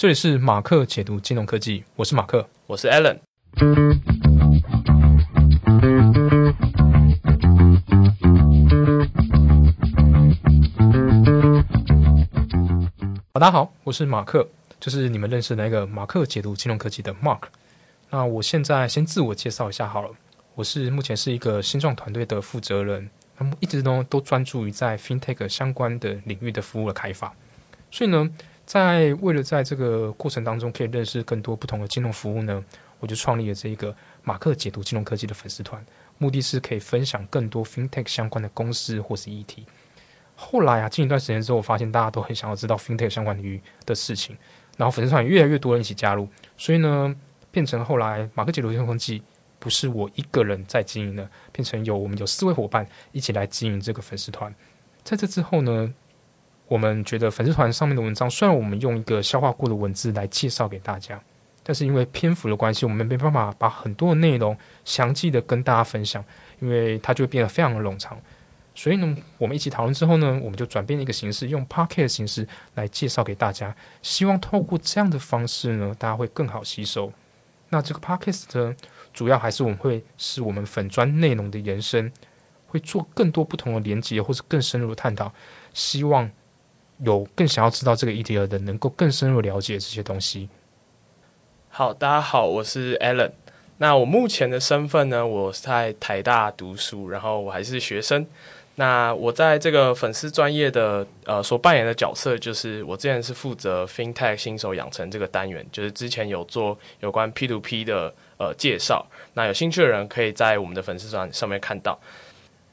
这里是马克解读金融科技，我是马克，我是 Allen。大家好，我是马克，就是你们认识的那个马克解读金融科技的 Mark。那我现在先自我介绍一下好了，我是目前是一个新创团队的负责人，那么一直呢都专注于在 FinTech 相关的领域的服务的开发，所以呢。在为了在这个过程当中可以认识更多不同的金融服务呢，我就创立了这一个马克解读金融科技的粉丝团，目的是可以分享更多 FinTech 相关的公司或是议题。后来啊，近一段时间之后，我发现大家都很想要知道 FinTech 相关于的事情，然后粉丝团越来越多人一起加入，所以呢，变成后来马克解读金融科技不是我一个人在经营的，变成有我们有四位伙伴一起来经营这个粉丝团。在这之后呢。我们觉得粉丝团上面的文章，虽然我们用一个消化过的文字来介绍给大家，但是因为篇幅的关系，我们没办法把很多的内容详细的跟大家分享，因为它就会变得非常的冗长。所以呢，我们一起讨论之后呢，我们就转变一个形式，用 p o c k e t 的形式来介绍给大家。希望透过这样的方式呢，大家会更好吸收。那这个 p o c k e t 呢，主要还是我们会是我们粉砖内容的延伸，会做更多不同的连接，或是更深入的探讨。希望。有更想要知道这个议题的人，能够更深入了解这些东西。好，大家好，我是 Alan。那我目前的身份呢？我在台大读书，然后我还是学生。那我在这个粉丝专业的呃所扮演的角色，就是我之前是负责 FinTech 新手养成这个单元，就是之前有做有关 P to P 的呃介绍。那有兴趣的人可以在我们的粉丝专上面看到。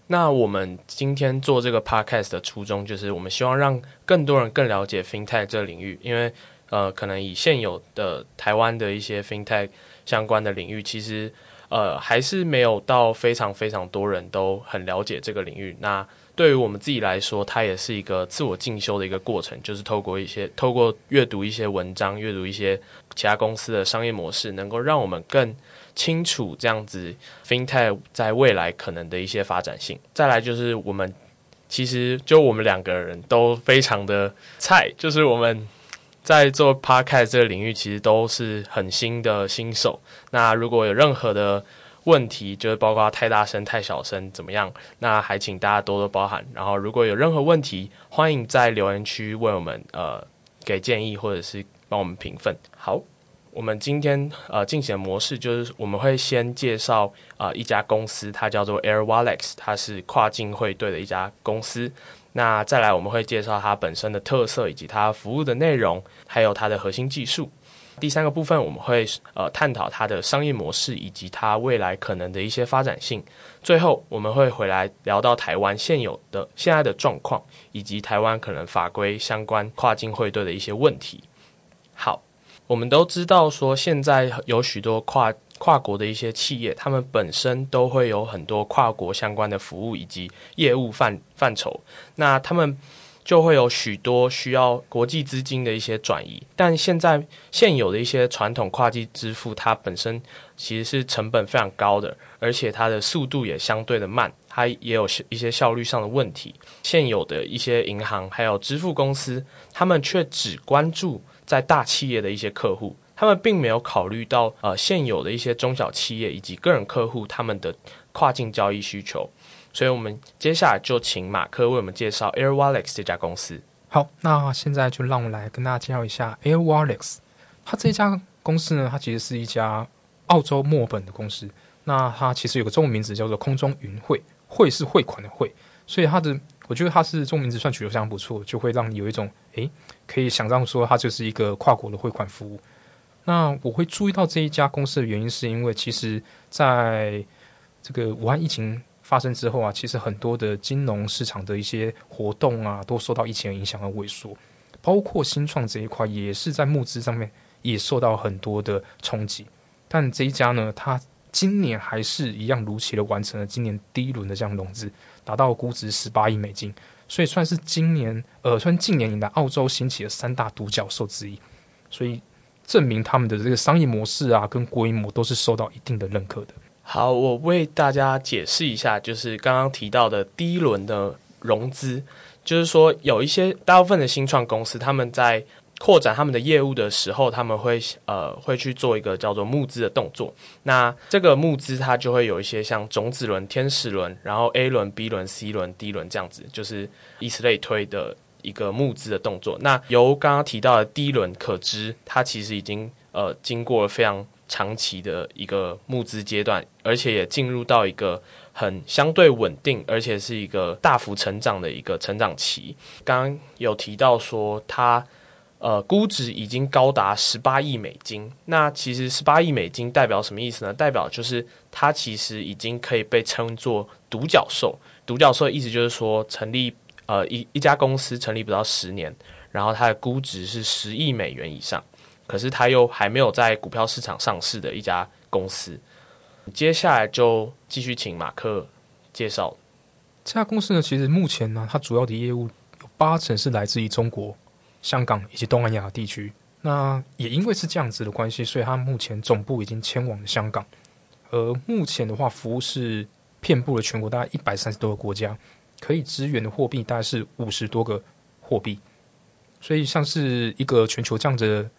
那我们今天做这个 podcast 的初衷，就是我们希望让更多人更了解 fintech 这个领域，因为呃，可能以现有的台湾的一些 fintech 相关的领域，其实呃还是没有到非常非常多人都很了解这个领域。那对于我们自己来说，它也是一个自我进修的一个过程，就是透过一些透过阅读一些文章，阅读一些其他公司的商业模式，能够让我们更。清楚这样子，FinTech 在未来可能的一些发展性。再来就是我们，其实就我们两个人都非常的菜，就是我们在做 Podcast 这个领域，其实都是很新的新手。那如果有任何的问题，就是包括太大声、太小声怎么样，那还请大家多多包涵。然后如果有任何问题，欢迎在留言区为我们呃给建议，或者是帮我们评分。好。我们今天呃进行的模式就是我们会先介绍啊一家公司，它叫做 Airwallex，它是跨境汇兑的一家公司。那再来我们会介绍它本身的特色，以及它服务的内容，还有它的核心技术。第三个部分我们会呃探讨它的商业模式，以及它未来可能的一些发展性。最后我们会回来聊到台湾现有的现在的状况，以及台湾可能法规相关跨境汇兑的一些问题。好。我们都知道，说现在有许多跨跨国的一些企业，他们本身都会有很多跨国相关的服务以及业务范范畴，那他们就会有许多需要国际资金的一些转移。但现在现有的一些传统跨境支付，它本身其实是成本非常高的，而且它的速度也相对的慢，它也有一些效率上的问题。现有的一些银行还有支付公司，他们却只关注。在大企业的一些客户，他们并没有考虑到呃现有的一些中小企业以及个人客户他们的跨境交易需求，所以我们接下来就请马克为我们介绍 Airwallex 这家公司。好，那现在就让我来跟大家介绍一下 Airwallex，。它这家公司呢，它其实是一家澳洲墨本的公司。那它其实有个中文名字叫做空中云汇，汇是汇款的汇，所以它的我觉得它是中名字算取得非常不错，就会让你有一种诶。可以想象说，它就是一个跨国的汇款服务。那我会注意到这一家公司的原因，是因为其实在这个武汉疫情发生之后啊，其实很多的金融市场的一些活动啊，都受到疫情的影响而萎缩。包括新创这一块，也是在募资上面也受到很多的冲击。但这一家呢，它今年还是一样如期的完成了今年第一轮的这样融资，达到估值十八亿美金。所以算是今年，呃，算近年以来澳洲兴起的三大独角兽之一，所以证明他们的这个商业模式啊，跟规模都是受到一定的认可的。好，我为大家解释一下，就是刚刚提到的第一轮的融资，就是说有一些大部分的新创公司，他们在扩展他们的业务的时候，他们会呃会去做一个叫做募资的动作。那这个募资它就会有一些像种子轮、天使轮，然后 A 轮、B 轮、C 轮、D 轮这样子，就是以此类推的一个募资的动作。那由刚刚提到的第一轮可知，它其实已经呃经过了非常长期的一个募资阶段，而且也进入到一个很相对稳定，而且是一个大幅成长的一个成长期。刚刚有提到说它。呃，估值已经高达十八亿美金。那其实十八亿美金代表什么意思呢？代表就是它其实已经可以被称作独角兽。独角兽的意思就是说，成立呃一一家公司成立不到十年，然后它的估值是十亿美元以上，可是它又还没有在股票市场上市的一家公司。接下来就继续请马克介绍这家公司呢。其实目前呢，它主要的业务有八成是来自于中国。香港以及东南亚地区，那也因为是这样子的关系，所以它目前总部已经迁往了香港。而目前的话，服务是遍布了全国大概一百三十多个国家，可以支援的货币大概是五十多个货币，所以像是一个全球这样子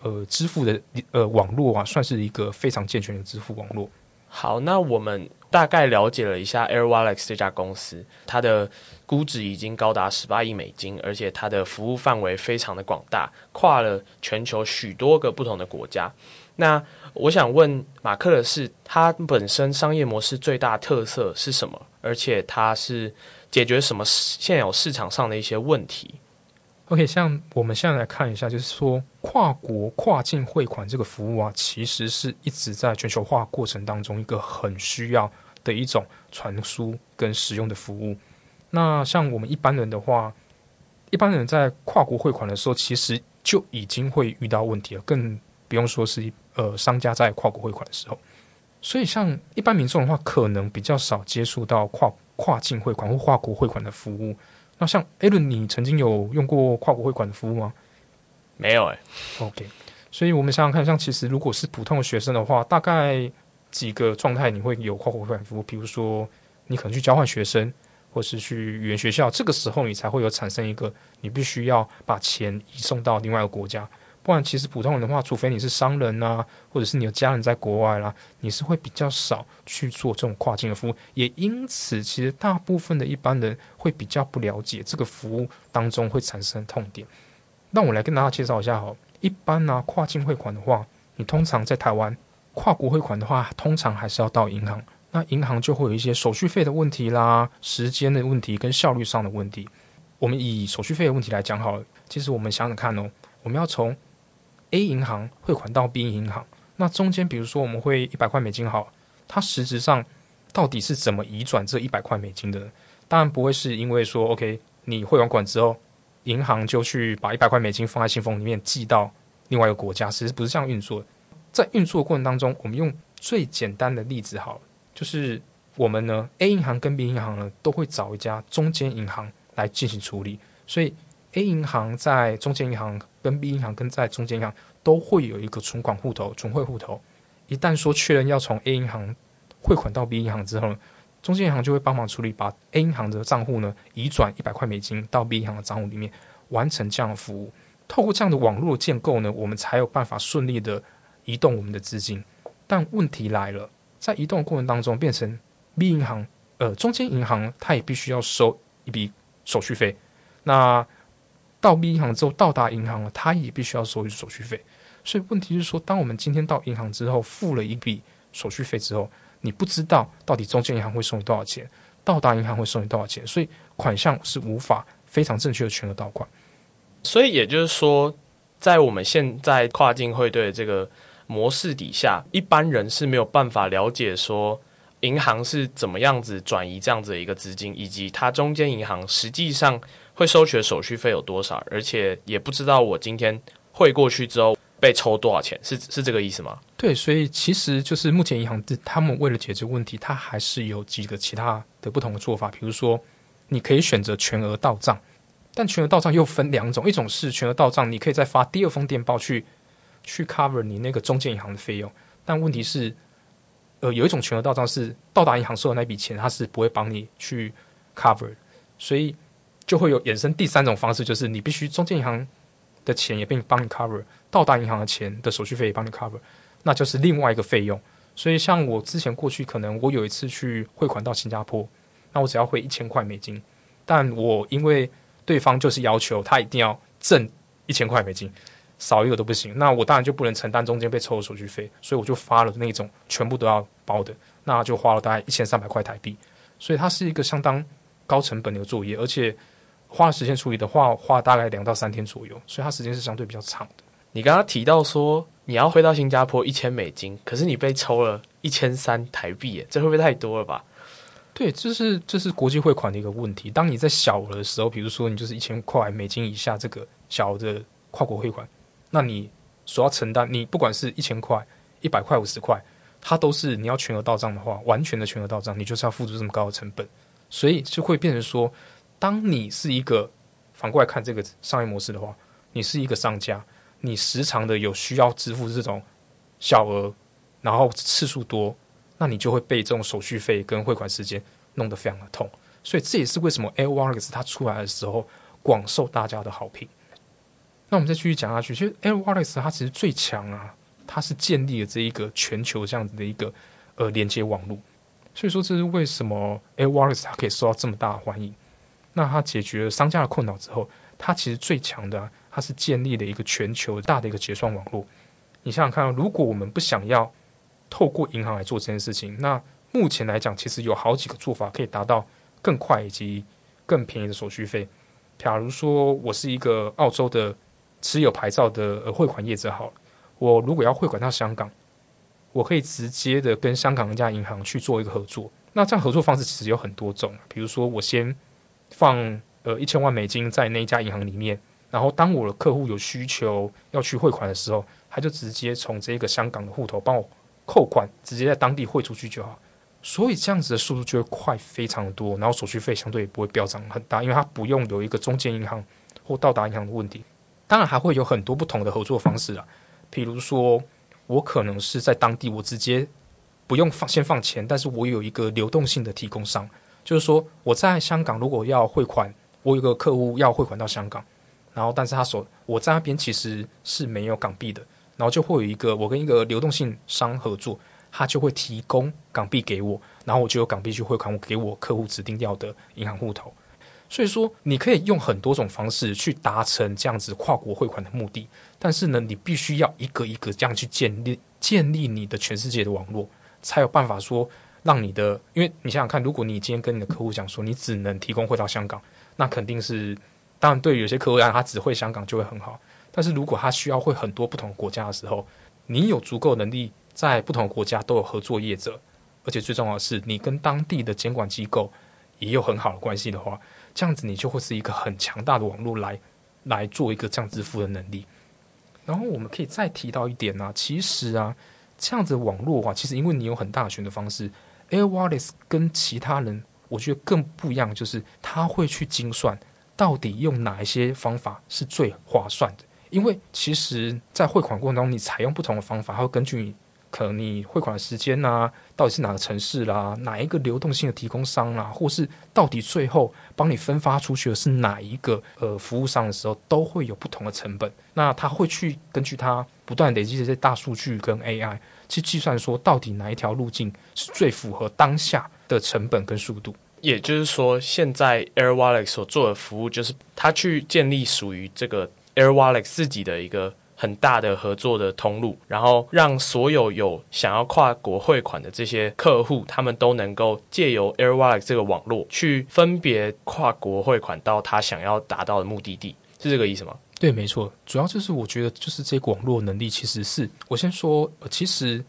呃支付的呃网络啊，算是一个非常健全的支付网络。好，那我们大概了解了一下 AirWallex 这家公司，它的估值已经高达十八亿美金，而且它的服务范围非常的广大，跨了全球许多个不同的国家。那我想问马克的是，它本身商业模式最大特色是什么？而且它是解决什么现有市场上的一些问题？OK，像我们现在来看一下，就是说跨国跨境汇款这个服务啊，其实是一直在全球化过程当中一个很需要的一种传输跟使用的服务。那像我们一般人的话，一般人在跨国汇款的时候，其实就已经会遇到问题了，更不用说是呃商家在跨国汇款的时候。所以像一般民众的话，可能比较少接触到跨跨境汇款或跨国汇款的服务。那像艾伦，你曾经有用过跨国汇款的服务吗？没有哎。OK，所以我们想想看，像其实如果是普通的学生的话，大概几个状态你会有跨国汇款服务？比如说你可能去交换学生，或是去语言学校，这个时候你才会有产生一个你必须要把钱移送到另外一个国家。不然，其实普通人的话，除非你是商人呐，或者是你有家人在国外啦，你是会比较少去做这种跨境的服务。也因此，其实大部分的一般人会比较不了解这个服务当中会产生痛点。那我来跟大家介绍一下哈。一般呢，跨境汇款的话，你通常在台湾跨国汇款的话，通常还是要到银行。那银行就会有一些手续费的问题啦、时间的问题跟效率上的问题。我们以手续费的问题来讲好了。其实我们想想看哦，我们要从 A 银行汇款到 B 银行，那中间比如说我们会一百块美金好，它实质上到底是怎么移转这一百块美金的？当然不会是因为说 OK，你汇完款之后，银行就去把一百块美金放在信封里面寄到另外一个国家，其实不是这样运作的。在运作过程当中，我们用最简单的例子好，就是我们呢 A 银行跟 B 银行呢都会找一家中间银行来进行处理，所以 A 银行在中间银行。跟 B 银行跟在中间银行都会有一个存款户头、存汇户头。一旦说确认要从 A 银行汇款到 B 银行之后，中间银行就会帮忙处理，把 A 银行的账户呢移转一百块美金到 B 银行的账户里面，完成这样的服务。透过这样的网络建构呢，我们才有办法顺利的移动我们的资金。但问题来了，在移动过程当中，变成 B 银行呃中间银行，它也必须要收一笔手续费。那到 B 银行之后，到达银行了，它也必须要收一手续费。所以问题是说，当我们今天到银行之后，付了一笔手续费之后，你不知道到底中间银行会收你多少钱，到达银行会收你多少钱，所以款项是无法非常正确的全额到款。所以也就是说，在我们现在跨境汇兑这个模式底下，一般人是没有办法了解说银行是怎么样子转移这样子的一个资金，以及它中间银行实际上。会收取的手续费有多少？而且也不知道我今天汇过去之后被抽多少钱，是是这个意思吗？对，所以其实就是目前银行他们为了解决问题，它还是有几个其他的不同的做法。比如说，你可以选择全额到账，但全额到账又分两种，一种是全额到账，你可以再发第二封电报去去 cover 你那个中间银行的费用。但问题是，呃，有一种全额到账是到达银行收的那笔钱，它是不会帮你去 cover，所以。就会有衍生第三种方式，就是你必须中间银行的钱也被你帮你 cover，到达银行的钱的手续费也帮你 cover，那就是另外一个费用。所以像我之前过去，可能我有一次去汇款到新加坡，那我只要汇一千块美金，但我因为对方就是要求他一定要挣一千块美金，少一个都不行，那我当然就不能承担中间被抽的手续费，所以我就发了那种全部都要包的，那就花了大概一千三百块台币，所以它是一个相当高成本的一个作业，而且花时间处理的话，花大概两到三天左右，所以它时间是相对比较长的。你刚刚提到说你要汇到新加坡一千美金，可是你被抽了一千三台币，这会不会太多了吧？对，这是这是国际汇款的一个问题。当你在小额的时候，比如说你就是一千块美金以下这个小的跨国汇款，那你所要承担，你不管是一千块、一百块、五十块，它都是你要全额到账的话，完全的全额到账，你就是要付出这么高的成本，所以就会变成说，当你是一个反过来看这个商业模式的话，你是一个商家，你时常的有需要支付这种小额，然后次数多。那你就会被这种手续费跟汇款时间弄得非常的痛，所以这也是为什么 Air Wallet 它出来的时候广受大家的好评。那我们再继续讲下去，其实 Air Wallets 它其实最强啊，它是建立了这一个全球这样子的一个呃连接网络，所以说这是为什么 Air Wallets 它可以受到这么大的欢迎。那它解决了商家的困扰之后，它其实最强的，它是建立了一个全球大的一个结算网络。你想想看，如果我们不想要透过银行来做这件事情，那目前来讲，其实有好几个做法可以达到更快以及更便宜的手续费。假如说我是一个澳洲的持有牌照的呃汇款业者，好了，我如果要汇款到香港，我可以直接的跟香港一家银行去做一个合作。那这样合作方式其实有很多种，比如说我先放呃一千万美金在那一家银行里面，然后当我的客户有需求要去汇款的时候，他就直接从这个香港的户头帮我。扣款直接在当地汇出去就好，所以这样子的速度就会快非常多，然后手续费相对也不会飙涨很大，因为它不用有一个中间银行或到达银行的问题。当然还会有很多不同的合作方式啊，比如说我可能是在当地我直接不用放先放钱，但是我有一个流动性的提供商，就是说我在香港如果要汇款，我有个客户要汇款到香港，然后但是他所我在那边其实是没有港币的。然后就会有一个我跟一个流动性商合作，他就会提供港币给我，然后我就有港币去汇款我给我客户指定要的银行户头。所以说，你可以用很多种方式去达成这样子跨国汇款的目的，但是呢，你必须要一个一个这样去建立建立你的全世界的网络，才有办法说让你的，因为你想想看，如果你今天跟你的客户讲说你只能提供汇到香港，那肯定是当然对有些客户来，他只会香港就会很好。但是如果他需要会很多不同国家的时候，你有足够能力在不同国家都有合作业者，而且最重要的是你跟当地的监管机构也有很好的关系的话，这样子你就会是一个很强大的网络来来做一个这样支付的能力。然后我们可以再提到一点呢，其实啊，这样子网络的话，其实因为你有很大的选择方式，Air Wallets 跟其他人我觉得更不一样，就是他会去精算到底用哪一些方法是最划算的。因为其实，在汇款过程中，你采用不同的方法，会根据你可能你汇款的时间呐，到底是哪个城市啦，哪一个流动性的提供商啦，或是到底最后帮你分发出去的是哪一个呃服务商的时候，都会有不同的成本。那他会去根据他不断累积这些大数据跟 AI 去计算，说到底哪一条路径是最符合当下的成本跟速度。也就是说，现在 Air Wallet 所做的服务，就是他去建立属于这个。Air Wallet 自己的一个很大的合作的通路，然后让所有有想要跨国汇款的这些客户，他们都能够借由 Air Wallet 这个网络去分别跨国汇款到他想要达到的目的地，是这个意思吗？对，没错。主要就是我觉得，就是这个网络能力，其实是我先说，其实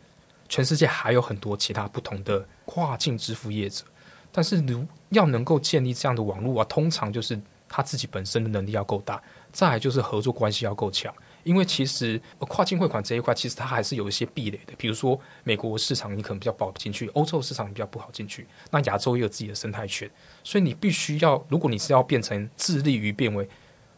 全世界还有很多其他不同的跨境支付业者，但是如要能够建立这样的网络啊，通常就是他自己本身的能力要够大。再来就是合作关系要够强，因为其实跨境汇款这一块，其实它还是有一些壁垒的。比如说美国市场你可能比较保不进去，欧洲市场比较不好进去，那亚洲也有自己的生态圈，所以你必须要，如果你是要变成致力于变为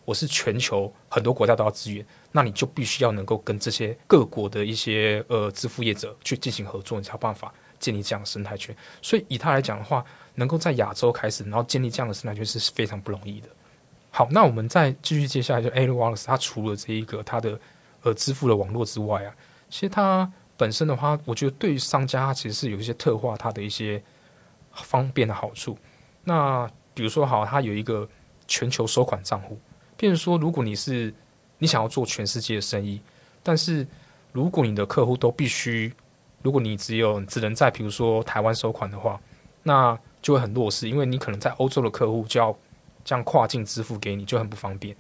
我是全球很多国家都要支援，那你就必须要能够跟这些各国的一些呃支付业者去进行合作，你才有办法建立这样的生态圈。所以以他来讲的话，能够在亚洲开始，然后建立这样的生态圈是非常不容易的。好，那我们再继续接下来就 a Wallace，它除了这一个它的呃支付的网络之外啊，其实它本身的话，我觉得对于商家它其实是有一些特化它的一些方便的好处。那比如说好，它有一个全球收款账户，譬如说如果你是你想要做全世界的生意，但是如果你的客户都必须，如果你只有只能在比如说台湾收款的话，那就会很弱势，因为你可能在欧洲的客户就要。这样跨境支付给你就很不方便，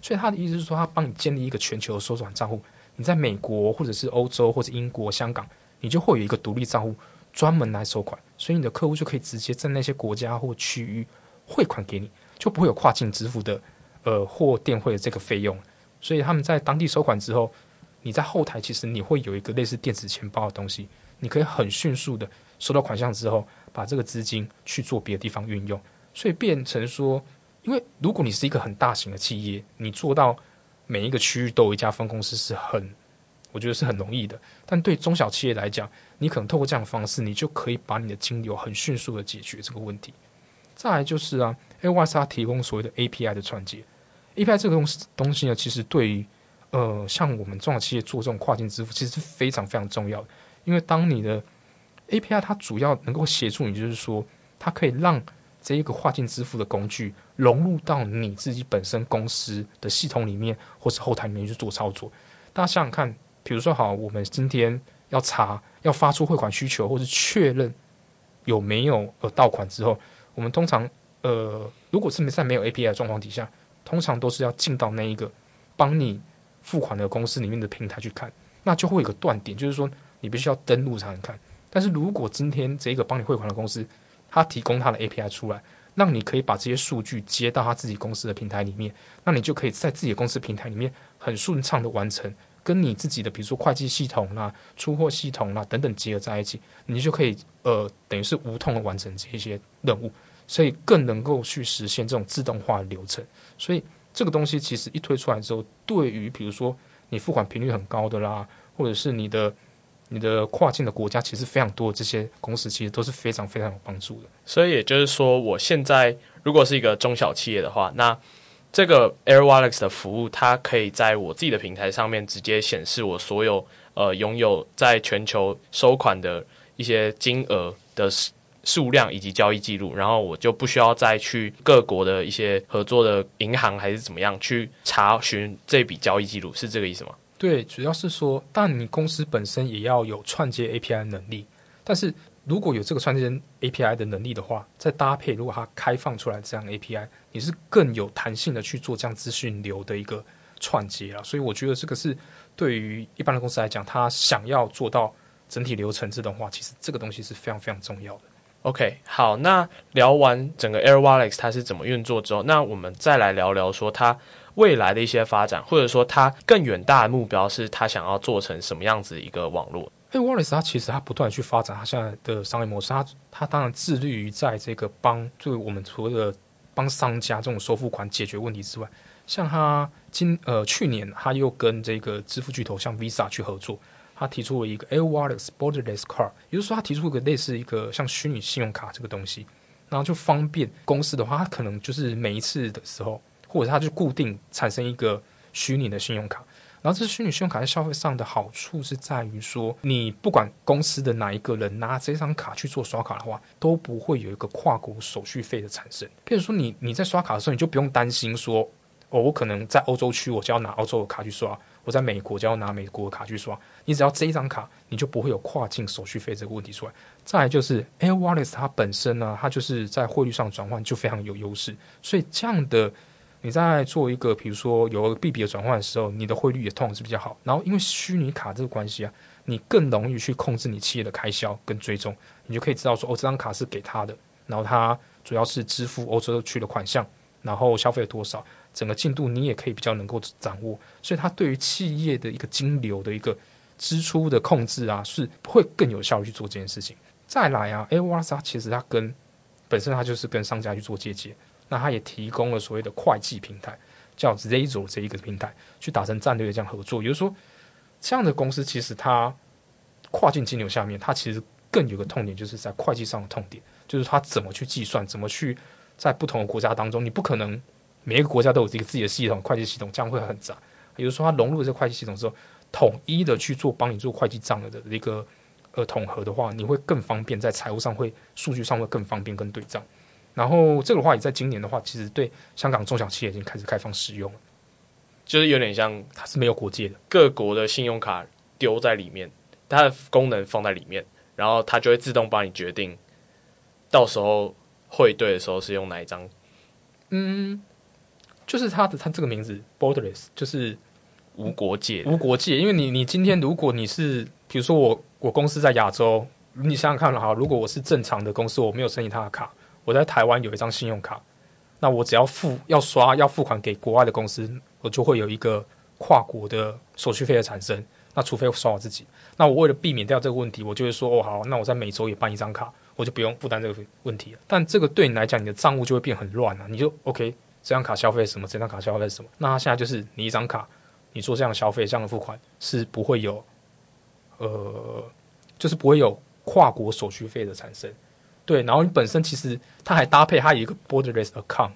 所以他的意思是说，他帮你建立一个全球的收款账户。你在美国或者是欧洲或者英国、香港，你就会有一个独立账户，专门来收款，所以你的客户就可以直接在那些国家或区域汇款给你，就不会有跨境支付的呃或电汇的这个费用。所以他们在当地收款之后，你在后台其实你会有一个类似电子钱包的东西，你可以很迅速的收到款项之后，把这个资金去做别的地方运用，所以变成说。因为如果你是一个很大型的企业，你做到每一个区域都有一家分公司是很，我觉得是很容易的。但对中小企业来讲，你可能透过这样的方式，你就可以把你的金流很迅速的解决这个问题。再来就是啊，AWS 它提供所谓的 API 的串接，API 这个东西东西呢，其实对于呃像我们中小企业做这种跨境支付，其实是非常非常重要的。因为当你的 API 它主要能够协助你，就是说它可以让这一个跨境支付的工具融入到你自己本身公司的系统里面，或是后台里面去做操作。大家想想看，比如说，好，我们今天要查、要发出汇款需求，或是确认有没有呃到款之后，我们通常呃，如果是在没有 API 的状况底下，通常都是要进到那一个帮你付款的公司里面的平台去看，那就会有个断点，就是说你必须要登录才能看。但是如果今天这个帮你汇款的公司，他提供他的 API 出来，让你可以把这些数据接到他自己公司的平台里面，那你就可以在自己的公司平台里面很顺畅的完成跟你自己的比如说会计系统啦、出货系统啦等等结合在一起，你就可以呃等于是无痛的完成这些任务，所以更能够去实现这种自动化流程。所以这个东西其实一推出来之后，对于比如说你付款频率很高的啦，或者是你的。你的跨境的国家其实非常多，这些公司其实都是非常非常有帮助的。所以也就是说，我现在如果是一个中小企业的话，那这个 AirWallet 的服务，它可以在我自己的平台上面直接显示我所有呃拥有在全球收款的一些金额的数量以及交易记录，然后我就不需要再去各国的一些合作的银行还是怎么样去查询这笔交易记录，是这个意思吗？对，主要是说，但你公司本身也要有串接 API 能力。但是如果有这个串接 API 的能力的话，再搭配如果它开放出来这样 API，你是更有弹性的去做这样资讯流的一个串接了。所以我觉得这个是对于一般的公司来讲，它想要做到整体流程自动化，其实这个东西是非常非常重要的。OK，好，那聊完整个 AirWallet 它是怎么运作之后，那我们再来聊聊说它。未来的一些发展，或者说他更远大的目标，是他想要做成什么样子一个网络？哎，Wallace 他其实他不断去发展他现在的商业模式，他他当然致力于在这个帮，就我们除了帮商家这种收付款解决问题之外，像他今呃去年他又跟这个支付巨头像 Visa 去合作，他提出了一个 Air Wallace Borderless Card，也就是说他提出一个类似一个像虚拟信用卡这个东西，然后就方便公司的话，他可能就是每一次的时候。或者它就固定产生一个虚拟的信用卡，然后这虚拟信用卡在消费上的好处是在于说，你不管公司的哪一个人拿这张卡去做刷卡的话，都不会有一个跨国手续费的产生。譬如说，你你在刷卡的时候，你就不用担心说，哦，我可能在欧洲区我就要拿欧洲的卡去刷，我在美国就要拿美国的卡去刷。你只要这一张卡，你就不会有跨境手续费这个问题出来。再来就是 Air Wallet 它本身呢，它就是在汇率上转换就非常有优势，所以这样的。你在做一个，比如说有币币的转换的时候，你的汇率也通常是比较好。然后因为虚拟卡这个关系啊，你更容易去控制你企业的开销跟追踪，你就可以知道说，哦，这张卡是给他的，然后他主要是支付欧洲区的款项，然后消费了多少，整个进度你也可以比较能够掌握。所以它对于企业的一个金流的一个支出的控制啊，是会更有效率去做这件事情。再来啊 a i r w a l l e 其实它跟本身它就是跟商家去做借接。那他也提供了所谓的会计平台，叫 Zero 这一个平台，去达成战略的这样合作。也就是说，这样的公司其实它跨境金流下面，它其实更有个痛点，就是在会计上的痛点，就是它怎么去计算，怎么去在不同的国家当中，你不可能每一个国家都有一个自己的系统会计系统，这样会很杂。也就是说，它融入这会计系统之后，统一的去做帮你做会计账的一个呃统合的话，你会更方便，在财务上会数据上会更方便跟对账。然后这个话也在今年的话，其实对香港中小企业已经开始开放使用了，就是有点像它是没有国界的，各国的信用卡丢在里面，它的功能放在里面，然后它就会自动帮你决定，到时候汇兑的时候是用哪一张。嗯，就是它的它这个名字 borderless，就是无国界，无国界。因为你你今天如果你是，比如说我我公司在亚洲，你想想看了哈，如果我是正常的公司，我没有申请他的卡。我在台湾有一张信用卡，那我只要付要刷要付款给国外的公司，我就会有一个跨国的手续费的产生。那除非我刷我自己，那我为了避免掉这个问题，我就会说哦好，那我在每周也办一张卡，我就不用负担这个问题了。但这个对你来讲，你的账务就会变很乱了。你就 OK，这张卡消费什么？这张卡消费什么？那现在就是你一张卡，你做这样的消费、这样的付款是不会有，呃，就是不会有跨国手续费的产生。对，然后你本身其实它还搭配它有一个 borderless account，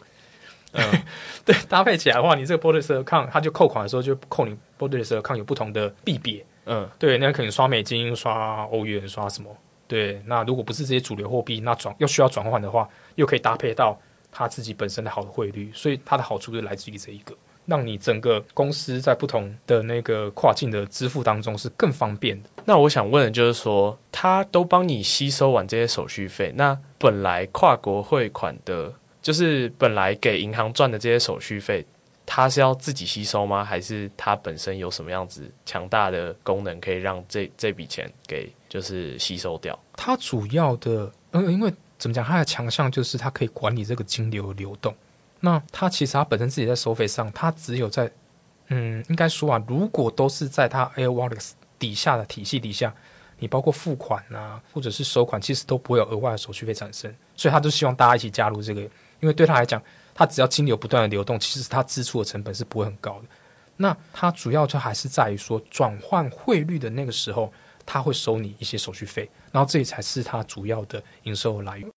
嗯，对，搭配起来的话，你这个 borderless account 它就扣款的时候就扣你 borderless account 有不同的币别，嗯，对，那可能刷美金、刷欧元、刷什么，对，那如果不是这些主流货币，那转又需要转换的话，又可以搭配到它自己本身的好的汇率，所以它的好处就来自于这一个。让你整个公司在不同的那个跨境的支付当中是更方便的。那我想问的就是说，他都帮你吸收完这些手续费，那本来跨国汇款的，就是本来给银行赚的这些手续费，他是要自己吸收吗？还是他本身有什么样子强大的功能，可以让这这笔钱给就是吸收掉？它主要的，嗯，因为怎么讲，它的强项就是它可以管理这个金流流动。那它其实它本身自己在收费上，它只有在，嗯，应该说啊，如果都是在它 Air Wallets 底下的体系底下，你包括付款啊，或者是收款，其实都不会有额外的手续费产生。所以他就希望大家一起加入这个，因为对他来讲，他只要金流不断的流动，其实他支出的成本是不会很高的。那它主要就还是在于说转换汇率的那个时候，他会收你一些手续费，然后这才是它主要的营收来源。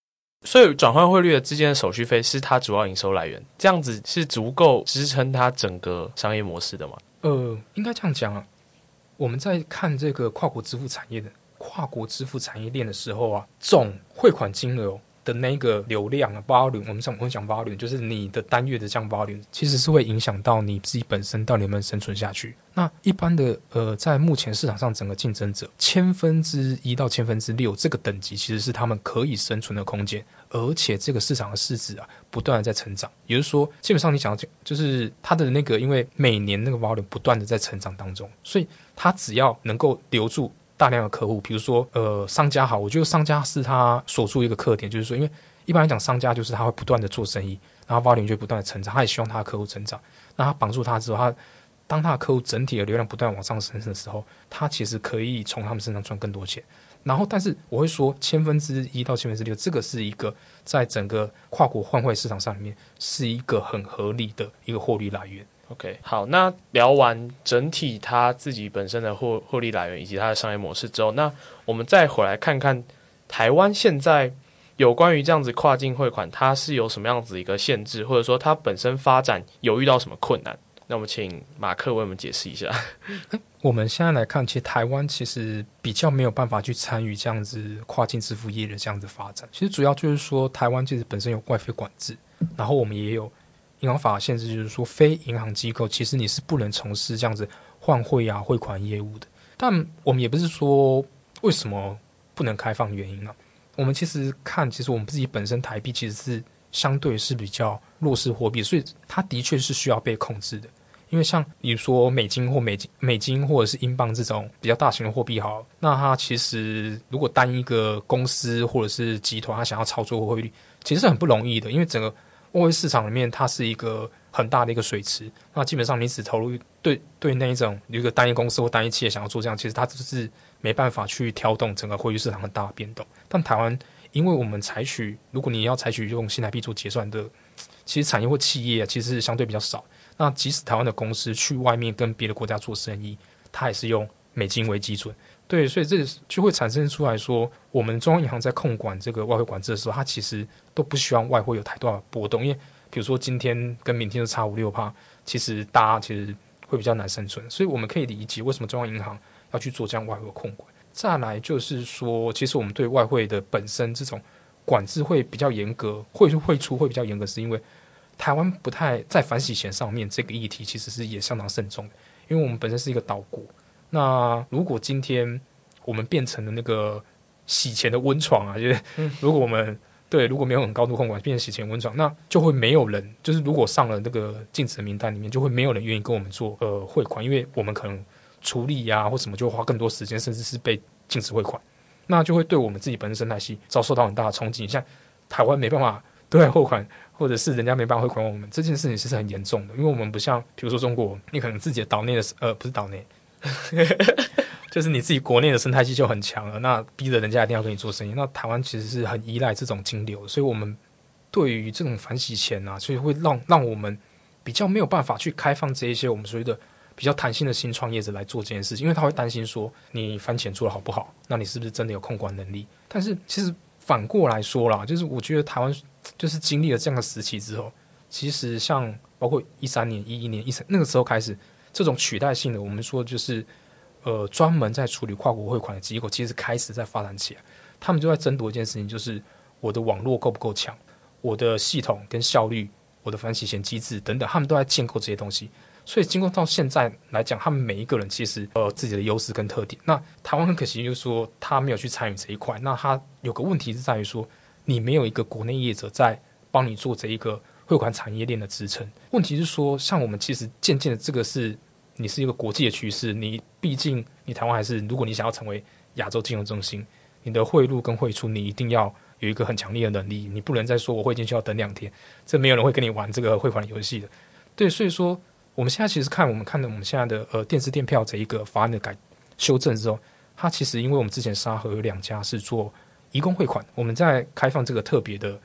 所以转换汇率的之间的手续费是它主要营收来源，这样子是足够支撑它整个商业模式的吗？呃，应该这样讲啊。我们在看这个跨国支付产业的跨国支付产业链的时候啊，总汇款金额。的那个流量啊，volume，我们讲我们讲 volume，就是你的单月的这样 volume，其实是会影响到你自己本身到底能不能生存下去。那一般的呃，在目前市场上整个竞争者千分之一到千分之六这个等级，其实是他们可以生存的空间，而且这个市场的市值啊，不断的在成长。也就是说，基本上你想要就是它的那个，因为每年那个 volume 不断的在成长当中，所以它只要能够留住。大量的客户，比如说，呃，商家好，我觉得商家是他锁住一个特点，就是说，因为一般来讲，商家就是他会不断的做生意，然后 volume 就不断的成长，他也希望他的客户成长。那他绑住他之后，他当他的客户整体的流量不断往上升的时候，他其实可以从他们身上赚更多钱。然后，但是我会说，千分之一到千分之六，这个是一个在整个跨国换汇市场上里面是一个很合理的一个获利来源。OK，好，那聊完整体它自己本身的获获利来源以及它的商业模式之后，那我们再回来看看台湾现在有关于这样子跨境汇款，它是有什么样子一个限制，或者说它本身发展有遇到什么困难？那我们请马克为我们解释一下。我们现在来看，其实台湾其实比较没有办法去参与这样子跨境支付业的这样子发展。其实主要就是说，台湾其实本身有外汇管制，然后我们也有。银行法限制就是说，非银行机构其实你是不能从事这样子换汇啊、汇款业务的。但我们也不是说为什么不能开放原因啊。我们其实看，其实我们自己本身台币其实是相对是比较弱势货币，所以它的确是需要被控制的。因为像比如说美金或美金、美金或者是英镑这种比较大型的货币，好，那它其实如果单一个公司或者是集团，它想要操作汇率，其实是很不容易的，因为整个。外汇市场里面，它是一个很大的一个水池。那基本上，你只投入对对那一种一个单一公司或单一企业想要做这样，其实它就是没办法去挑动整个汇率市场很大的变动。但台湾，因为我们采取，如果你要采取用新台币做结算的，其实产业或企业其实相对比较少。那即使台湾的公司去外面跟别的国家做生意，它也是用美金为基准。对，所以这就会产生出来说，我们中央银行在控管这个外汇管制的时候，它其实都不希望外汇有太多的波动，因为比如说今天跟明天就差五六帕，其实大家其实会比较难生存。所以我们可以理解为什么中央银行要去做这样外汇控管。再来就是说，其实我们对外汇的本身这种管制会比较严格，汇汇出会比较严格，是因为台湾不太在反洗钱上面这个议题其实是也相当慎重的，因为我们本身是一个岛国。那如果今天我们变成了那个洗钱的温床啊，就是如果我们对如果没有很高度控管，变成洗钱温床，那就会没有人，就是如果上了那个禁止的名单里面，就会没有人愿意跟我们做呃汇款，因为我们可能。处理呀，或什么就花更多时间，甚至是被禁止汇款，那就会对我们自己本身生态系遭受到很大的冲击。像台湾没办法对外汇款，或者是人家没办法汇款，我们这件事情其实很严重的，因为我们不像，比如说中国，你可能自己的岛内的呃不是岛内，就是你自己国内的生态系就很强了，那逼着人家一定要跟你做生意。那台湾其实是很依赖这种金流，所以我们对于这种反洗钱啊，所以会让让我们比较没有办法去开放这一些我们所谓的。比较弹性的新创业者来做这件事情，因为他会担心说你翻钱做的好不好，那你是不是真的有控管能力？但是其实反过来说啦，就是我觉得台湾就是经历了这样的时期之后，其实像包括一三年、一一年、一三那个时候开始，这种取代性的，我们说就是呃专门在处理跨国汇款的机构，其实开始在发展起来。他们就在争夺一件事情，就是我的网络够不够强，我的系统跟效率，我的反洗钱机制等等，他们都在建构这些东西。所以，经过到现在来讲，他们每一个人其实呃自己的优势跟特点。那台湾很可惜，就是说他没有去参与这一块。那他有个问题是在于说，你没有一个国内业者在帮你做这一个汇款产业链的支撑。问题是说，像我们其实渐渐的，这个是你是一个国际的趋势。你毕竟你台湾还是，如果你想要成为亚洲金融中心，你的汇入跟汇出，你一定要有一个很强烈的能力。你不能再说我汇进去要等两天，这没有人会跟你玩这个汇款游戏的。对，所以说。我们现在其实看，我们看的我们现在的呃电子电票这一个法案的改修正之后，它其实因为我们之前沙河有两家是做移工汇款，我们在开放这个特别的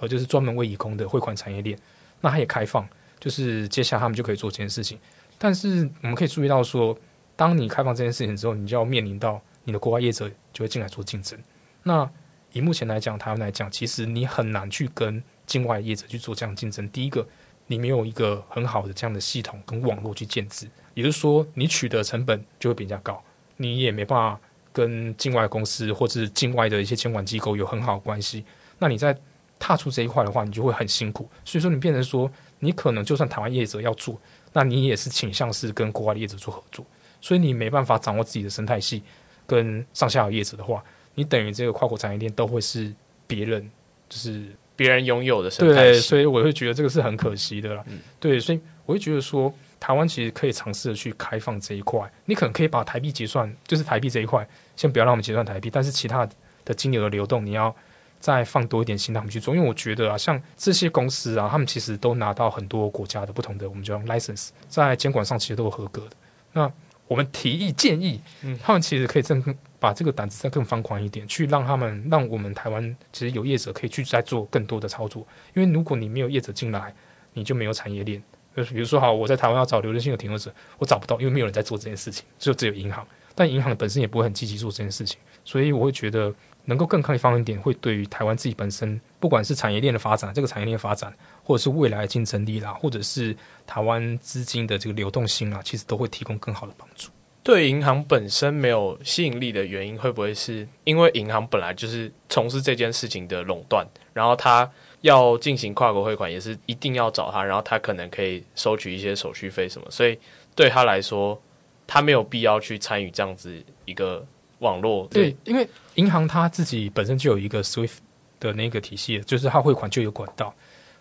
呃就是专门为移工的汇款产业链，那它也开放，就是接下来他们就可以做这件事情。但是我们可以注意到说，当你开放这件事情之后，你就要面临到你的国外业者就会进来做竞争。那以目前来讲，台湾来讲，其实你很难去跟境外业者去做这样竞争。第一个。你没有一个很好的这样的系统跟网络去建制，也就是说，你取得成本就会比较高，你也没办法跟境外公司或者境外的一些监管机构有很好的关系。那你在踏出这一块的话，你就会很辛苦。所以说，你变成说，你可能就算台湾业者要做，那你也是倾向是跟国外的业者做合作，所以你没办法掌握自己的生态系跟上下游业者的话，你等于这个跨国产业链都会是别人就是。别人拥有的生态对，所以我会觉得这个是很可惜的啦。对，所以我会觉得说，台湾其实可以尝试的去开放这一块。你可能可以把台币结算，就是台币这一块，先不要让我们结算台币，但是其他的金流的流动，你要再放多一点心，他们去做。因为我觉得啊，像这些公司啊，他们其实都拿到很多国家的不同的，我们叫 license，在监管上其实都有合格的。那我们提议建议，嗯，他们其实可以更把这个胆子再更放宽一点，去让他们让我们台湾其实有业者可以去再做更多的操作。因为如果你没有业者进来，你就没有产业链。就比如说，好，我在台湾要找流动性的停车者，我找不到，因为没有人在做这件事情，就只有银行。但银行本身也不会很积极做这件事情，所以我会觉得能够更开放一点，会对于台湾自己本身，不管是产业链的发展，这个产业链发展，或者是未来的竞争力啦，或者是台湾资金的这个流动性啦，其实都会提供更好的帮助。对银行本身没有吸引力的原因，会不会是因为银行本来就是从事这件事情的垄断，然后他要进行跨国汇款也是一定要找他，然后他可能可以收取一些手续费什么，所以对他来说。他没有必要去参与这样子一个网络，对，因为银行它自己本身就有一个 SWIFT 的那个体系，就是它汇款就有管道。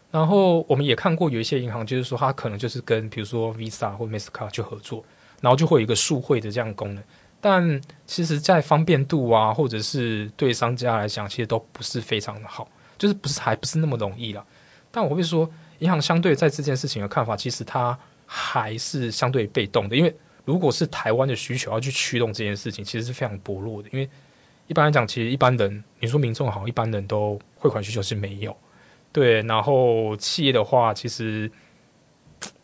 然后我们也看过有一些银行，就是说它可能就是跟比如说 Visa 或 Mastercard 去合作，然后就会有一个数汇的这样功能。但其实，在方便度啊，或者是对商家来讲，其实都不是非常的好，就是不是还不是那么容易了。但我会说，银行相对在这件事情的看法，其实它还是相对被动的，因为。如果是台湾的需求要去驱动这件事情，其实是非常薄弱的。因为一般来讲，其实一般人，你说民众好，一般人都汇款需求是没有。对，然后企业的话，其实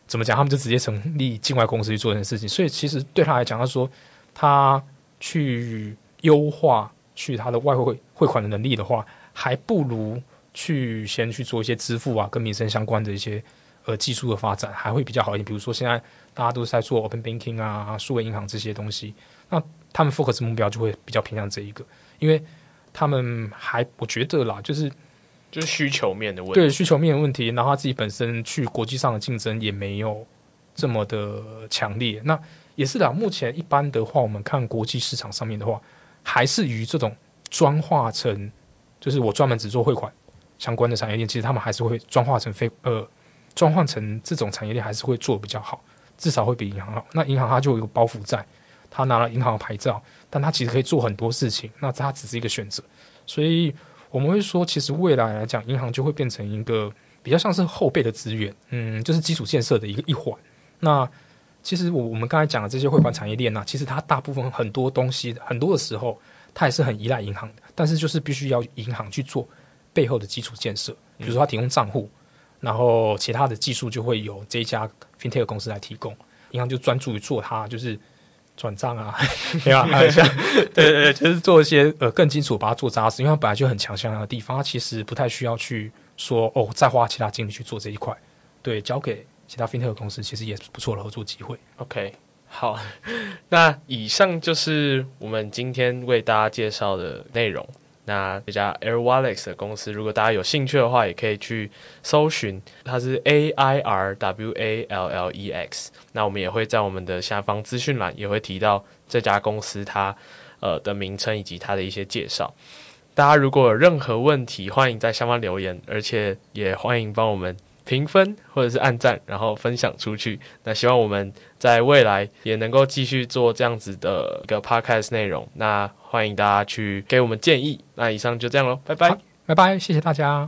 怎么讲，他们就直接成立境外公司去做这件事情。所以其实对他来讲，他说他去优化去他的外汇汇款的能力的话，还不如去先去做一些支付啊，跟民生相关的一些呃技术的发展，还会比较好一点。比如说现在大家都是在做 open banking 啊、数位银行这些东西，那他们 focus 目标就会比较偏向这一个，因为他们还我觉得啦，就是就是需求面的问题，对需求面的问题，然后他自己本身去国际上的竞争也没有这么的强烈。那也是啦，目前一般的话，我们看国际市场上面的话，还是于这种专化成，就是我专门只做汇款相关的产业链，其实他们还是会转化成非呃，转换成这种产业链还是会做的比较好，至少会比银行好。那银行它就有一个包袱在，他拿了银行的牌照，但他其实可以做很多事情，那它只是一个选择。所以我们会说，其实未来来讲，银行就会变成一个比较像是后备的资源，嗯，就是基础建设的一个一环。那其实我我们刚才讲的这些汇款产业链呢，其实它大部分很多东西，很多的时候它也是很依赖银行的，但是就是必须要银行去做背后的基础建设，比如说它提供账户，然后其他的技术就会由这一家 fintech 公司来提供，银行就专注于做它就是转账啊，没有啊，像对对对，就是做一些呃更基础，把它做扎实，因为它本来就很强项的地方，它其实不太需要去说哦再花其他精力去做这一块，对，交给。其他 FinTech 公司其实也是不错的合作机会。OK，好，那以上就是我们今天为大家介绍的内容。那这家 AirWallex 的公司，如果大家有兴趣的话，也可以去搜寻，它是 A I R W A L L E X。那我们也会在我们的下方资讯栏也会提到这家公司它呃的名称以及它的一些介绍。大家如果有任何问题，欢迎在下方留言，而且也欢迎帮我们。评分或者是按赞，然后分享出去。那希望我们在未来也能够继续做这样子的一个 podcast 内容。那欢迎大家去给我们建议。那以上就这样喽，拜拜，拜拜，谢谢大家。